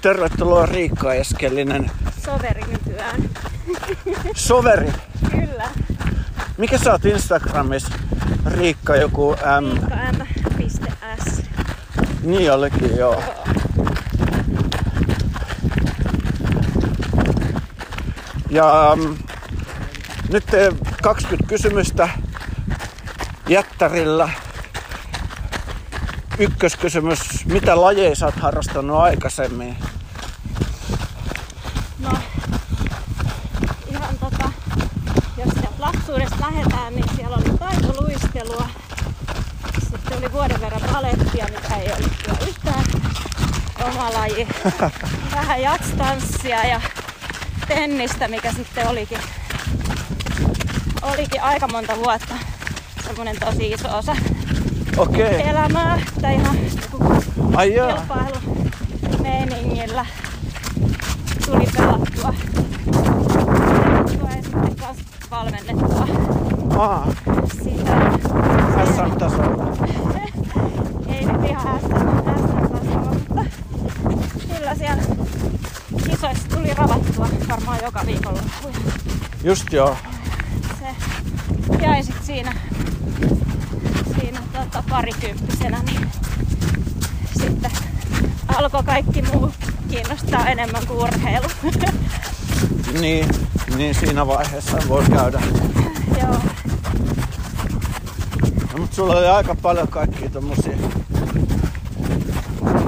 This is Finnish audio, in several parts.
Tervetuloa Riikka Eskelinen. Soveri nykyään. Soveri. Kyllä. Mikä sä oot Instagramissa? Riikka joku M. Riikka M.S. Niin olikin, joo. Joo. Ja um, nyt eh, 20 kysymystä jättärillä. Ykköskysymys, mitä lajeja sä oot harrastanut aikaisemmin? No, ihan tota, jos sieltä lapsuudesta lähdetään, niin siellä oli taitoluistelua. Sitten oli vuoden verran balettia, mikä ei ollut kyllä yhtään oma laji. Vähän jatstanssia ja tennistä, mikä sitten olikin, olikin aika monta vuotta semmoinen tosi iso osa Okei. Okay. elämää. Tai ihan Ai joo. kilpailumeiningillä tuli pelattua. Pelattua ja sitten kanssa valmennettua Aa, sitä. SM-tasolla. Ei nyt ihan SM-tasolla, mutta kyllä siellä kisoissa tuli ravattua varmaan joka viikonloppu. Ja Just joo. Se jäi sit siinä, siinä tota, parikymppisenä, niin sitten alkoi kaikki muu kiinnostaa enemmän kuin urheilu. Niin, niin siinä vaiheessa voi käydä. No, mutta sulla oli aika paljon kaikkia tommosia,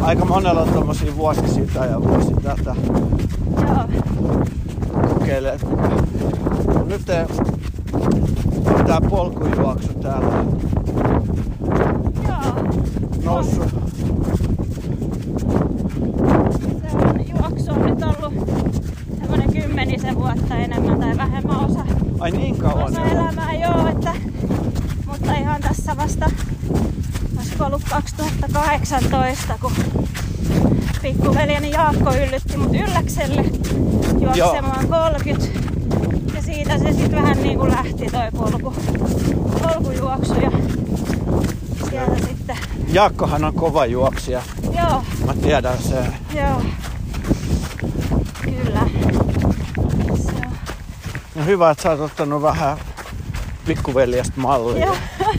aika monella tommosia vuosi sitä ja vuosi tätä joo. kokeilee. Nyt te, tää polkujuoksu täällä Joo. noussut. Se on, juoksu on nyt ollut semmoinen kymmenisen vuotta enemmän tai vähemmän osa, Ai niin kauan osa elämää, joo, että, mutta ihan tässä vasta, olisiko ollut 2018, kun pikkuveljeni Jaakko yllytti mut ylläkselle juoksemaan 30. Ja siitä se sitten vähän niin kuin lähti toi polku, polkujuoksu ja sieltä sitten, Jaakkohan on kova juoksija. joo, Mä tiedän sen. Joo. Kyllä. Se on. No hyvä, että sä oot ottanut vähän pikkuveljestä mallia. Joo.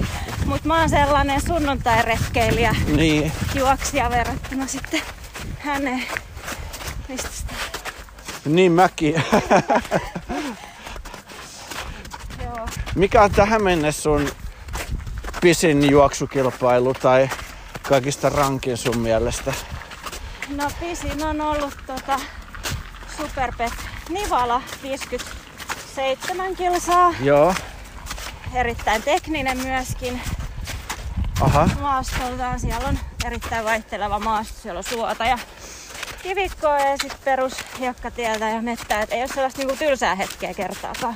Mut mä oon sellainen sunnuntairetkeilijä Niin. juoksija verrattuna sitten häneen. Mistä sitä? Niin mäkin. Joo. Mikä on tähän mennessä sun pisin juoksukilpailu tai kaikista rankin sun mielestä? No pisin on ollut tota Superpet Nivala 57 kilsaa. Joo. Erittäin tekninen myöskin Aha. maastoltaan. Siellä on erittäin vaihteleva maasto. Siellä on suota ja kivikkoa ja sitten perus hiekkatieltä ja mettää. Et ei ole sellaista niinku tylsää hetkeä kertaakaan.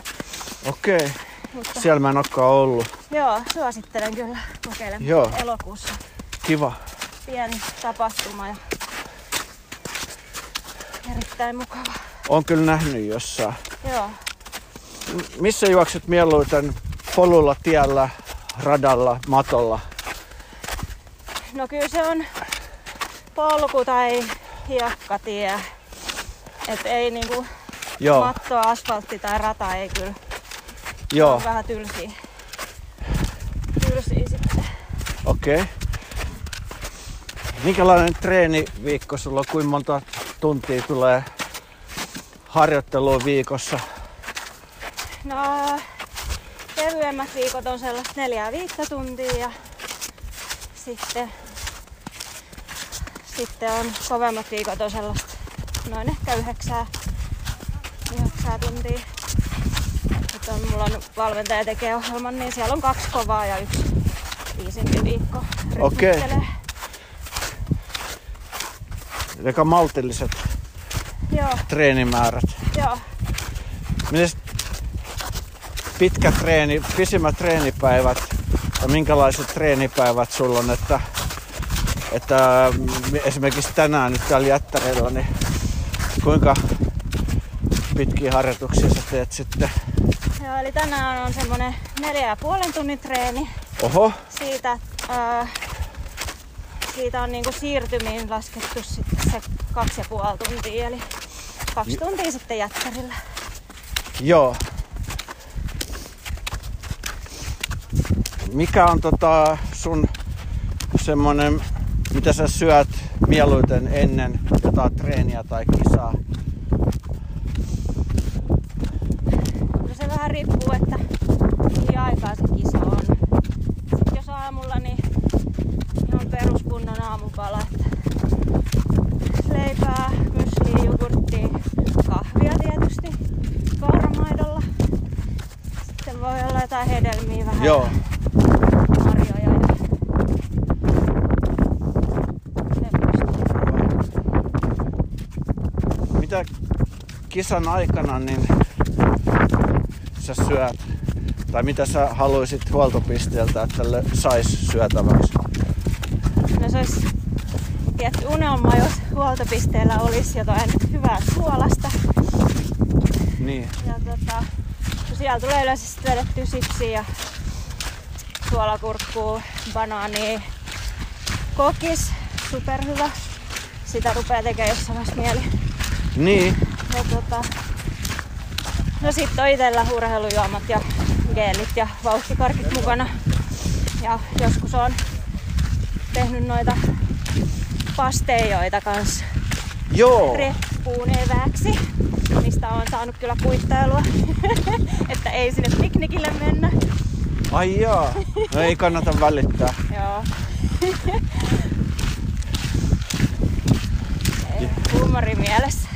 Okei. Okay. Mutta Siellä mä en olekaan ollut. joo, suosittelen kyllä kokeilemaan Joo. elokuussa. Kiva. Pieni tapahtuma ja erittäin mukava. On kyllä nähnyt jossain. Joo. M- Missä juokset mieluiten? Polulla, tiellä, radalla, matolla? No kyllä se on polku tai hiekkatie. Et ei niinku Joo. matto, asfaltti tai rata ei kyllä. Joo. On vähän tylsiä. Tylsiä sitten. Okei. Okay. Minkälainen treeniviikko sulla on? Kuinka monta tuntia tulee harjoittelua viikossa? No, kevyemmät viikot on sellaista neljää viittä tuntia ja sitten, sitten on kovemmat viikot on sellaista noin ehkä yhdeksää, yhdeksää tuntia. Nyt on, mulla on valmentaja tekee ohjelman, niin siellä on kaksi kovaa ja yksi viisimpi viikko Okei. Aika maltilliset Joo, treenimäärät. joo. Mites pitkä treeni, pisimmät treenipäivät ja minkälaiset treenipäivät sulla on, että, että mm, esimerkiksi tänään nyt täällä jättärillä, niin kuinka pitkiä harjoituksia sä teet sitten? Joo, eli tänään on semmonen neljä ja puolen tunnin treeni. Oho, siitä, ää, siitä on niinku siirtymiin laskettu sit se kaksi ja puoli tuntia, eli kaksi tuntia sitten jättärillä. Joo. Mikä on tota sun semmonen, mitä sä syöt mieluiten ennen jotain treeniä tai kisaa? No se vähän riippuu, että mihin aikaa se kisa on. Sitten jos aamulla, niin ihan peruskunnon aamupala. Että leipää, mysliä, jogurttia, kahvia tietysti kauramaidolla. Sitten voi olla jotain hedelmiä vähän. Joo. marjoja ja semmoista. Mitä kisan aikana niin sä syöt? Tai mitä sä haluaisit huoltopisteeltä, että lö- sais syötäväksi? No se olisi tietty unelma, jos huoltopisteellä olisi jotain hyvää suolasta. Niin. Ja tota, siellä tulee yleensä sitten vedettyä sipsiä ja suolakurkkuu, banaania, kokis, superhyvä. Sitä rupeaa tekemään jossain vaiheessa mieli. Niin. Ja tota, no sitten on itellä urheilujuomat ja geelit ja vauhtikorkit mukana. Ja joskus on tehnyt noita pasteijoita kanssa Joo. reppuun evääksi, mistä on saanut kyllä kuittailua, että ei sinne piknikille mennä. Ai jaa. No ei kannata välittää. Joo. huumori mielessä.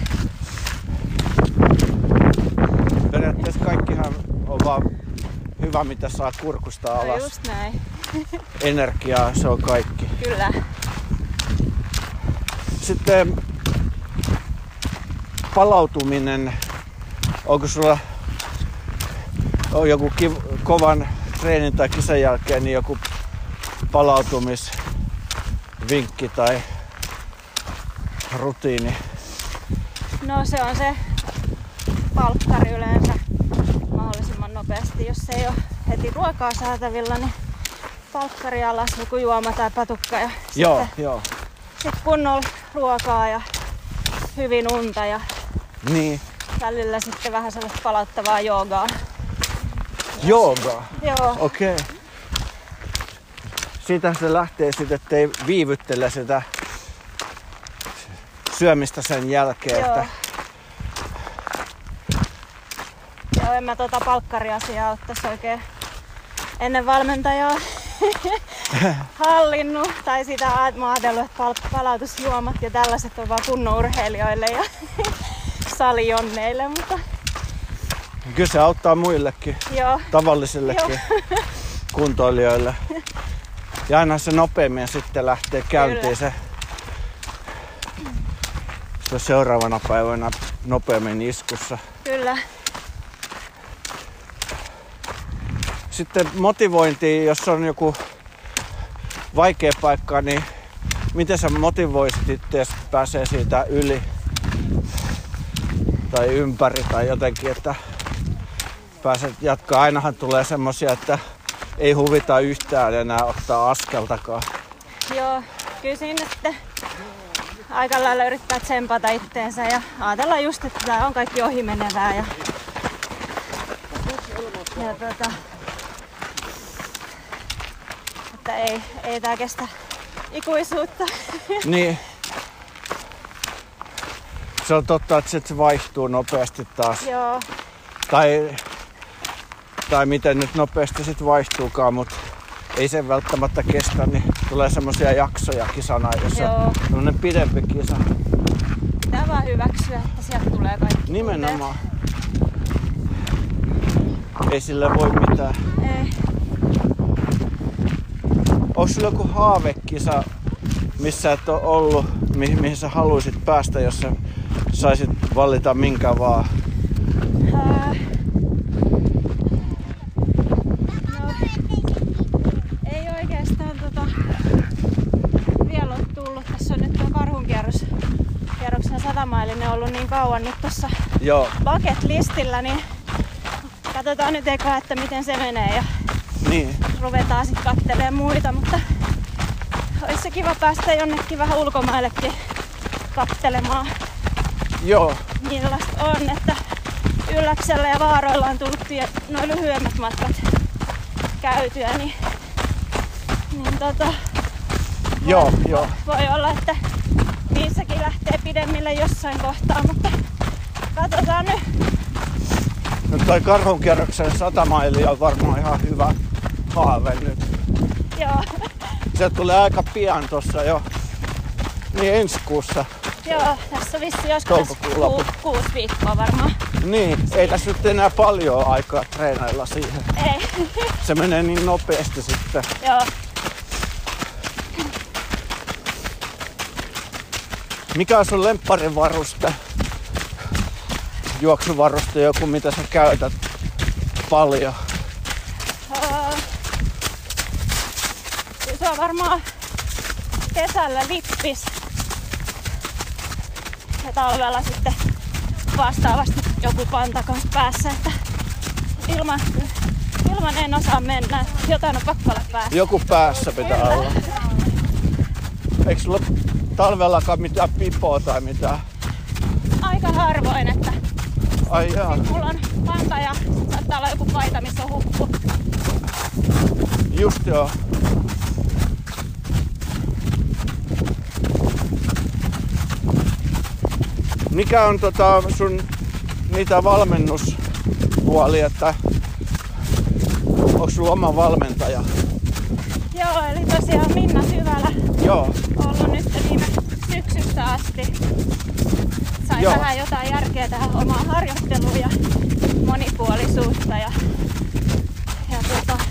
On vaan hyvä, mitä saa kurkusta No alas. just näin, Energiaa, se on kaikki. kyllä. Sitten palautuminen. Onko sulla on joku kiv- kovan treenin tai kisan jälkeen niin joku palautumisvinkki tai rutiini? No se on se palkkari yleensä nopeasti. Jos ei ole heti ruokaa saatavilla, niin palkkari alas joku juoma tai patukka ja Joo, sitten, joo. sitten kunnolla ruokaa ja hyvin unta ja Niin. välillä sitten vähän sellaista palauttavaa joogaa. Jooga. Joo, Okei. Okay. Siitä se lähtee sitten, ettei viivyttele sitä syömistä sen jälkeen. joo. Että, Joo, en mä tota palkkariasiaa ottaisi oikein ennen valmentajaa hallinnut. Tai sitä mä ajatellut, että pal- palautusjuomat ja tällaiset on vaan kunnon urheilijoille ja salijonneille, mutta kyllä se auttaa muillekin, joo, tavallisillekin Joo. kuntoilijoille. Ja aina se nopeammin sitten lähtee käyntiin Kyllä. se, se seuraavana päivänä nopeammin iskussa. kyllä. Sitten motivointi, jos on joku vaikea paikka, niin miten sä motivoisit itse, pääsee siitä yli tai ympäri tai jotenkin, että pääset jatkaa. Ainahan tulee semmosia, että ei huvita yhtään enää ottaa askeltakaan. Joo, kyllä siinä sitten aika lailla yrittää tsempata itteensä ja ajatella just, että tämä on kaikki ohimenevää ja, ja tota, että ei, ei tää kestä ikuisuutta. Niin. Se on totta, että se vaihtuu nopeasti taas. Joo, Tai, tai miten nyt nopeasti sit vaihtuukaan, mutta ei se välttämättä kestä, niin tulee semmoisia jaksoja kisana, jossa Joo. on pidempi kisa. vaan hyväksyä, että sieltä tulee kaikki Nimenomaan. Ei sille voi mitään. tunteet. Ei. Onko sulla joku haavekisa, missä et ole ollut, mi- mihin sä haluaisit päästä, jos sä saisit valita minkä vaan? Ää, no, ei oikeastaan tota, vielä ole tullut. Tässä on nyt tuo karhunkierros kierroksen satamailinen ollut niin kauan nyt tuossa Joo, bucket listillä, niin katsotaan nyt eka, että miten se menee ja niin. ruvetaan sitten kattelemaan muita, mutta olisi se kiva päästä jonnekin vähän ulkomaillekin katselemaan, Joo, millaista on, että Ylläksellä ja Vaaroilla on tullut tie, noin lyhyemmät matkat käytyä, niin, niin tota, joo, joo. voi olla, että niissäkin lähtee pidemmille jossain kohtaa, mutta katsotaan nyt. No toi karhunkierroksen 100 mailia on varmaan ihan hyvä haave nyt. Joo, Se tulee aika pian tossa jo. Niin ensi kuussa. joo tässä vissi joskus ku, kuusi viikkoa varmaan. Niin, ei tässä nyt enää paljon aikaa treenailla siihen. Ei, Se menee niin nopeasti sitten. joo. Mikä on sun lempparin varuste? Juoksuvaruste joku, mitä sä käytät paljon. Se on varmaan kesällä lippis. Ja talvella sitten vastaavasti joku panta kanssa päässä, että ilman, ilman en osaa mennä. Jotain on pakko olla päässä. Joku päässä pitää olla. Eikö sulla talvellakaan mitään pipoa tai mitään? Aika harvoin, että Ai jaa. mulla on panta ja saattaa olla joku paita, missä on huppu. Just joo. Mikä on tota sun niitä valmennuspuoli, että onko sulla oma valmentaja? Joo, eli tosiaan Minna Syvälä Joo, ollut nyt viime syksystä asti. Sai Joo. vähän jotain järkeä tähän omaan harjoitteluun ja monipuolisuutta. Ja, ja tota,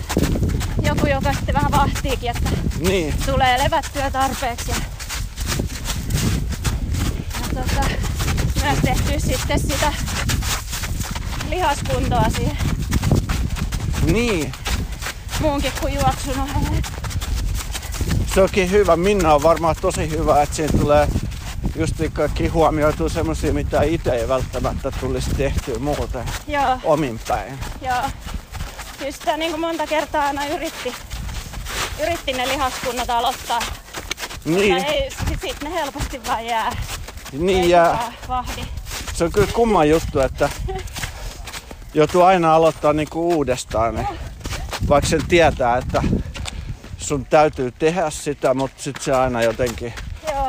joku, joka sitten vähän vahtiikin, että niin. tulee levättyä tarpeeksi. Ja, ja tota, tehty sitten sitä lihaskuntoa siihen Niin. muunkin kuin juoksun ohelle. Se onkin hyvä. Minna on varmaan tosi hyvä, että siinä tulee just kaikki huomioituu semmosia, mitä itse ei välttämättä tulisi tehtyä muuten Joo. omin päin. Joo. Kyllä sitä niin kuin monta kertaa aina yritti, yritti ne lihaskunnat aloittaa. Niin, Tai ei, sit, sit ne helposti vaan jää. Niin Ei Vahdi. Se on kyllä kumma juttu, että joutuu aina aloittaa niinku uudestaan. Niin vaikka sen tietää, että sun täytyy tehdä sitä, mutta sit se aina jotenkin Joo,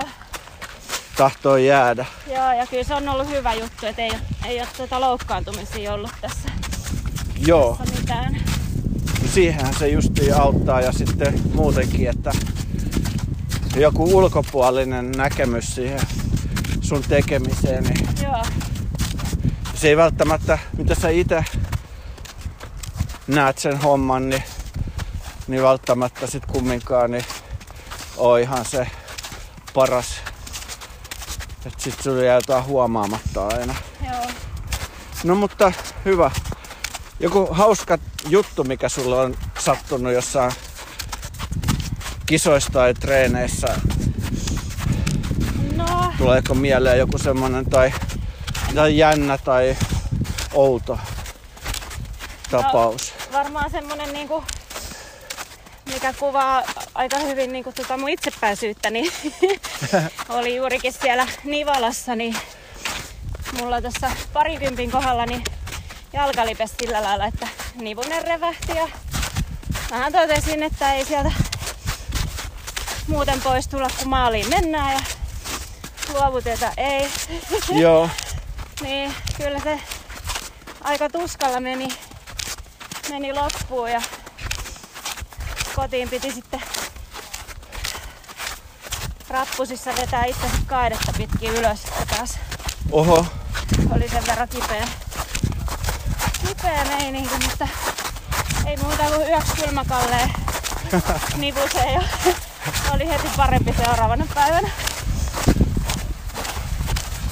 tahtoo jäädä. joo, ja kyllä se on ollut hyvä juttu, että ei, ei ole tuota loukkaantumisia ollut tässä, Joo, tässä mitään. siihenhän se justiin auttaa ja sitten muutenkin, että joku ulkopuolinen näkemys siihen sun tekemiseen, niin Joo, se ei välttämättä, mitä sä itse näet sen homman, niin, niin välttämättä sit kumminkaan niin on ihan se paras. Että sit sulla jää jotain huomaamatta aina. joo. No mutta hyvä. Joku hauska juttu, mikä sulla on sattunut jossain kisoissa tai treeneissä. No, Tuleeko mieleen joku semmonen tai, tai jännä tai outo tapaus? varmaan semmonen niinku, mikä kuvaa aika hyvin niinku tota mun itsepäisyyttä, niin oli juurikin siellä Nivalassa, niin mulla tässä parikympin kohdalla niin jalka lipesi sillä lailla, että nivunen revähti ja vähän totesin, että ei sieltä muuten pois tulla, kun maaliin mennään ja luovuteta ei. Joo, Niin kyllä se aika tuskalla meni, meni loppuun ja kotiin piti sitten rappusissa vetää itse kaidetta pitkin ylös, että taas oho, oli sen verran kipeä, kipeä meininki, mutta ei muuta kuin yöksi kylmäkalleen nivuseen ja oli heti parempi seuraavana päivänä.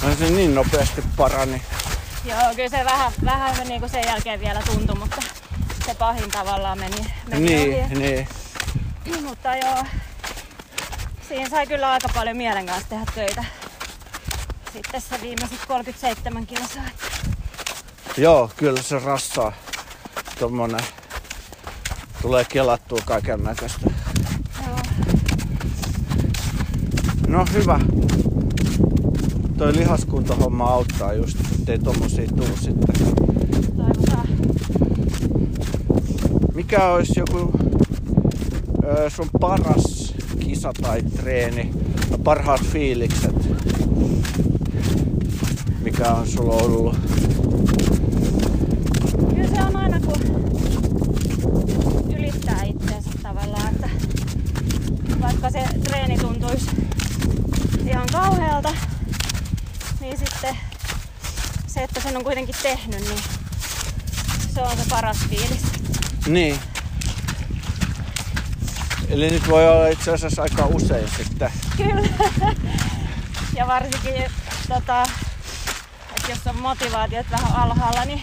No se niin nopeasti parani. Joo, kyllä se vähän, vähän niin kuin sen jälkeen vielä tuntui, mutta se pahin tavallaan meni, meni Niin, ohi. niin. Mutta joo, siinä sai kyllä aika paljon mielen kanssa tehdä töitä. Sitten se viimeiset 37 kilsaa. Joo, kyllä se rassaa. Tommonen. Tulee kelattua kaiken näköistä. Joo. No hyvä. Toi lihaskuntohomma auttaa just, ettei tommosia tuu sitten. Mikä olisi joku ö, sun paras kisa tai treeni, parhaat fiilikset, mikä on sulla ollut? Kyllä se on aina kun ylittää itseensä tavallaan, että vaikka se treeni tuntuisi ihan kauhealta, niin sitten se, että sen on kuitenkin tehnyt, niin se on se paras fiilis. Niin. Eli nyt voi olla itse asiassa aika usein sitten. Kyllä. Ja varsinkin, tota, että jos on motivaatiot vähän alhaalla, niin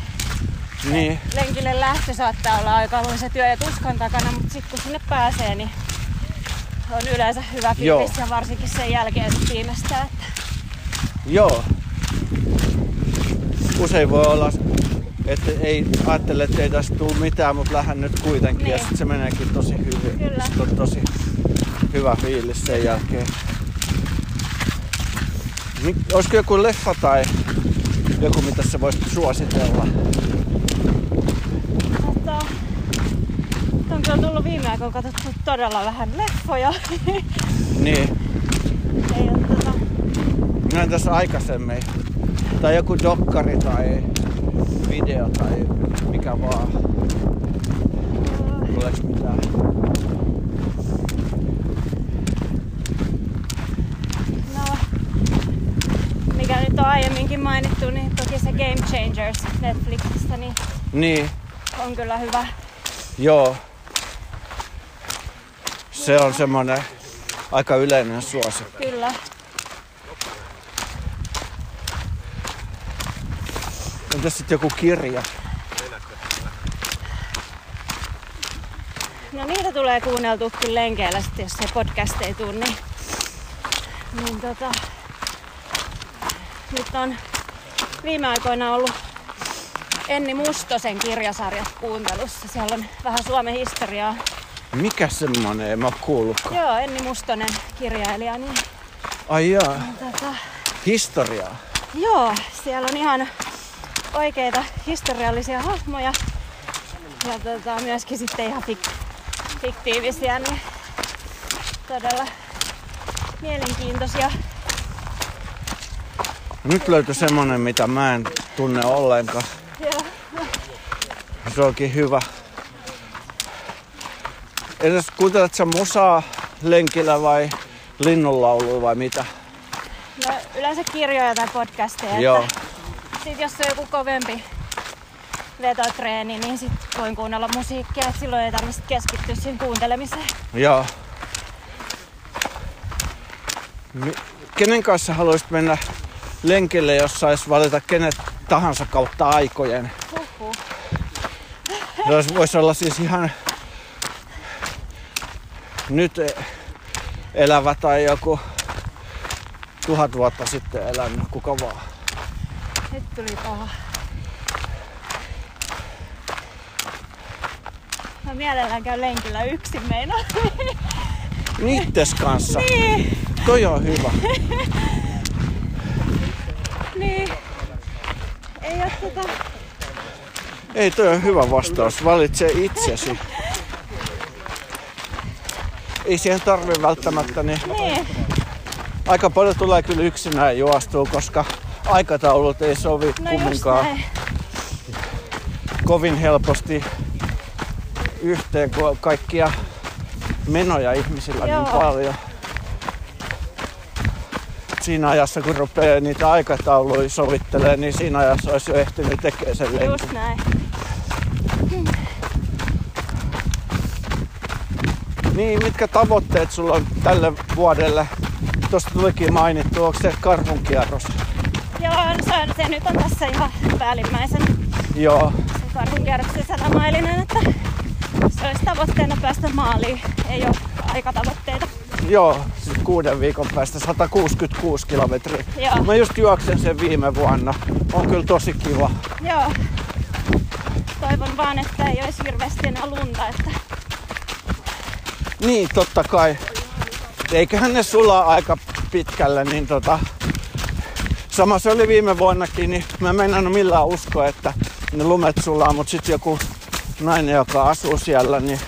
Niin. lenkille lähtö saattaa olla aika se työ ja tuskan takana, mutta sitten kun sinne pääsee, niin on yleensä hyvä fiilis Joo. ja varsinkin sen jälkeen sit viimeistään. Että Joo. Usein voi olla, että ei ajattele, että ei tästä tule mitään, mutta lähden nyt kuitenkin. Niin. Ja sitten se meneekin tosi hyvin. Kyllä. Sitten on tosi hyvä fiilis sen jälkeen. Mik- Olisiko joku leffa tai joku, mitä sä voisit suositella? Mutta on kyllä tullut viime aikoina katsottu todella vähän leffoja. Niin. Ei ole tota, Näin tässä aikaisemmin. Tai joku dokkari tai video tai mikä vaan. Tuleeko mitään? no, mikä nyt on aiemminkin mainittu, niin toki se Game Changers Netflixistä niin Niin, on kyllä hyvä. joo. Se on semmonen aika yleinen suosikki. Kyllä. Entäs sitten joku kirja? No niitä tulee kuunneltu kyllä lenkeillä sitten, jos se podcast ei tuu, niin, niin tota, nyt on viime aikoina ollut Enni Mustosen kirjasarjat kuuntelussa. Siellä on vähän Suomen historiaa. Mikä semmonen? En mä kuullutkaan. Joo, Enni Mustonen kirjailija. Niin, Ai jaa, tota, historiaa. joo, siellä on ihan oikeita historiallisia hahmoja. Ja tota, myöskin sitten ihan fik- fiktiivisiä, niin todella mielenkiintoisia. Nyt löytyi semmonen, mitä mä en tunne ollenkaan. Joo. Se onkin hyvä. Edes kuuntelet sä musaa lenkillä vai linnunlaulua vai mitä? No, yleensä kirjoja tai podcasteja. Joo. Että sit jos on joku kovempi vetotreeni, niin sit voin kuunnella musiikkia. Et silloin ei tarvitse keskittyä siihen kuuntelemiseen. Joo. Mi- Kenen kanssa haluaisit mennä lenkille, jos sais valita kenet tahansa kautta aikojen? Huhhuh. Se olisi- voisi olla siis ihan nyt e- elävä tai joku tuhat vuotta sitten elänyt, kuka vaan. Tuli paha. Mä mielellään käyn lenkillä yksin meinaa. Niittes kanssa. niin, Toi on hyvä. niin. Ei oo tota... Ei, toi on hyvä vastaus. Valitse itsesi. Ei siihen tarvi välttämättä, niin Niin, aika paljon tulee kyllä yksinään juostua, koska aikataulut ei sovi no kumminkaan kovin helposti yhteen, kun kaikkia menoja ihmisillä Joo. niin paljon. Siinä ajassa, kun rupeaa niitä aikatauluja sovittelemaan, niin siinä ajassa olisi jo ehtinyt tekemään sen lenkin. Just näin. Niin, mitkä tavoitteet sulla on tälle vuodelle? Tuosta tulikin mainittu, onko se karhunkierros? Se, se nyt on tässä ihan päällimmäisen Joo, se karhunkierroksen satamailinen, että se olisi tavoitteena päästä maaliin. Ei ole aikatavoitteita. joo, siis kuuden viikon päästä 166 kilometriä. Joo. Mä just juoksen sen viime vuonna. On kyllä tosi kiva. Joo. Toivon vaan, että ei olisi hirveästi enää lunta, että Niin, totta kai. Eiköhän ne sulaa aika pitkälle, niin tota, Sama se oli viime vuonnakin, niin mä en meinannut millään uskoa, että ne lumet sulaa, mutta sitten joku nainen, joka asuu siellä, niin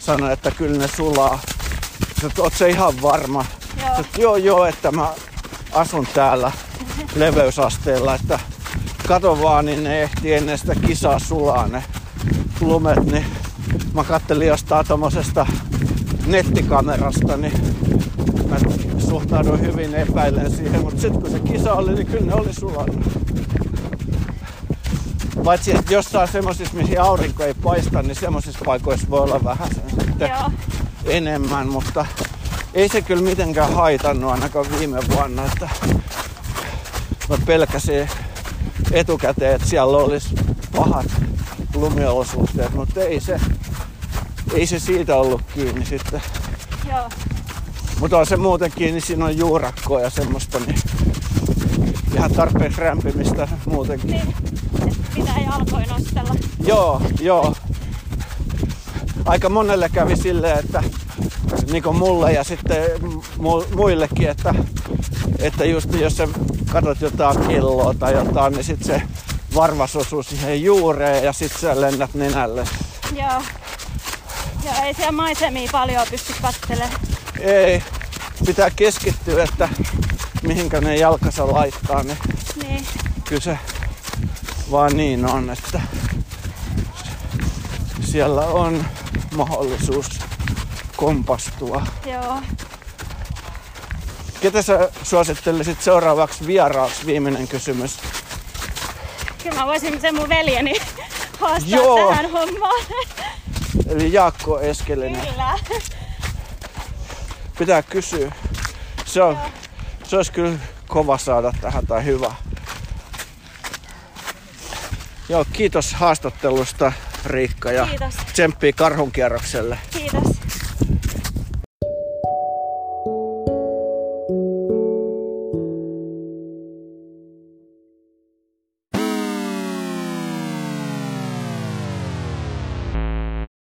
sanoi, että kyllä ne sulaa. Sä oot se ihan varma? Joo. Sä, joo, joo, että mä asun täällä leveysasteella, että kato vaan, niin ne ehti ennen sitä kisaa sulaa ne lumet, niin mä kattelin jostain tommosesta nettikamerasta, niin mä suhtauduin hyvin epäillen siihen, mutta sitten kun se kisa oli, niin kyllä ne oli sulannut. Paitsi että jossain semmosissa, missä aurinko ei paista, niin semmosissa paikoissa voi olla vähän sen sitten Joo. enemmän, mutta ei se kyllä mitenkään haitannut ainakaan viime vuonna, että mä pelkäsin etukäteen, että siellä olisi pahat lumiolosuhteet, mutta ei se, ei se siitä ollut kiinni sitten. Joo. Mutta on se muuten kiinni, siinä on juurakkoa ja semmoista, niin ihan tarpeeksi rämpimistä muutenkin. Niin. Pitää jalkoin nostella. Joo, joo. Aika monelle kävi silleen, että niin kuin mulle ja sitten mu- muillekin, että, että just jos sä katsot jotain kelloa tai jotain, niin sitten se varvas osuu siihen juureen ja sitten sä lennät nenälle. Joo. Joo, ei siellä maisemia paljon pysty katselemaan. Ei, pitää keskittyä, että mihinkä ne jalkansa laittaa, niin Niin. kyllä se vaan niin on, että siellä on mahdollisuus kompastua. Joo. Ketä sä suosittelisit seuraavaksi vieraaksi? Viimeinen kysymys. Kyllä mä voisin sen mun veljeni haastaa Joo. tähän hommaan. Eli Jaakko Eskelinen. Kyllä. Pitää kysyä. Se, on, se olisi kyllä kova saada tähän tai hyvä. Joo, kiitos haastattelusta Riikka ja Kiitos. tsemppii karhunkierrokselle. Kiitos.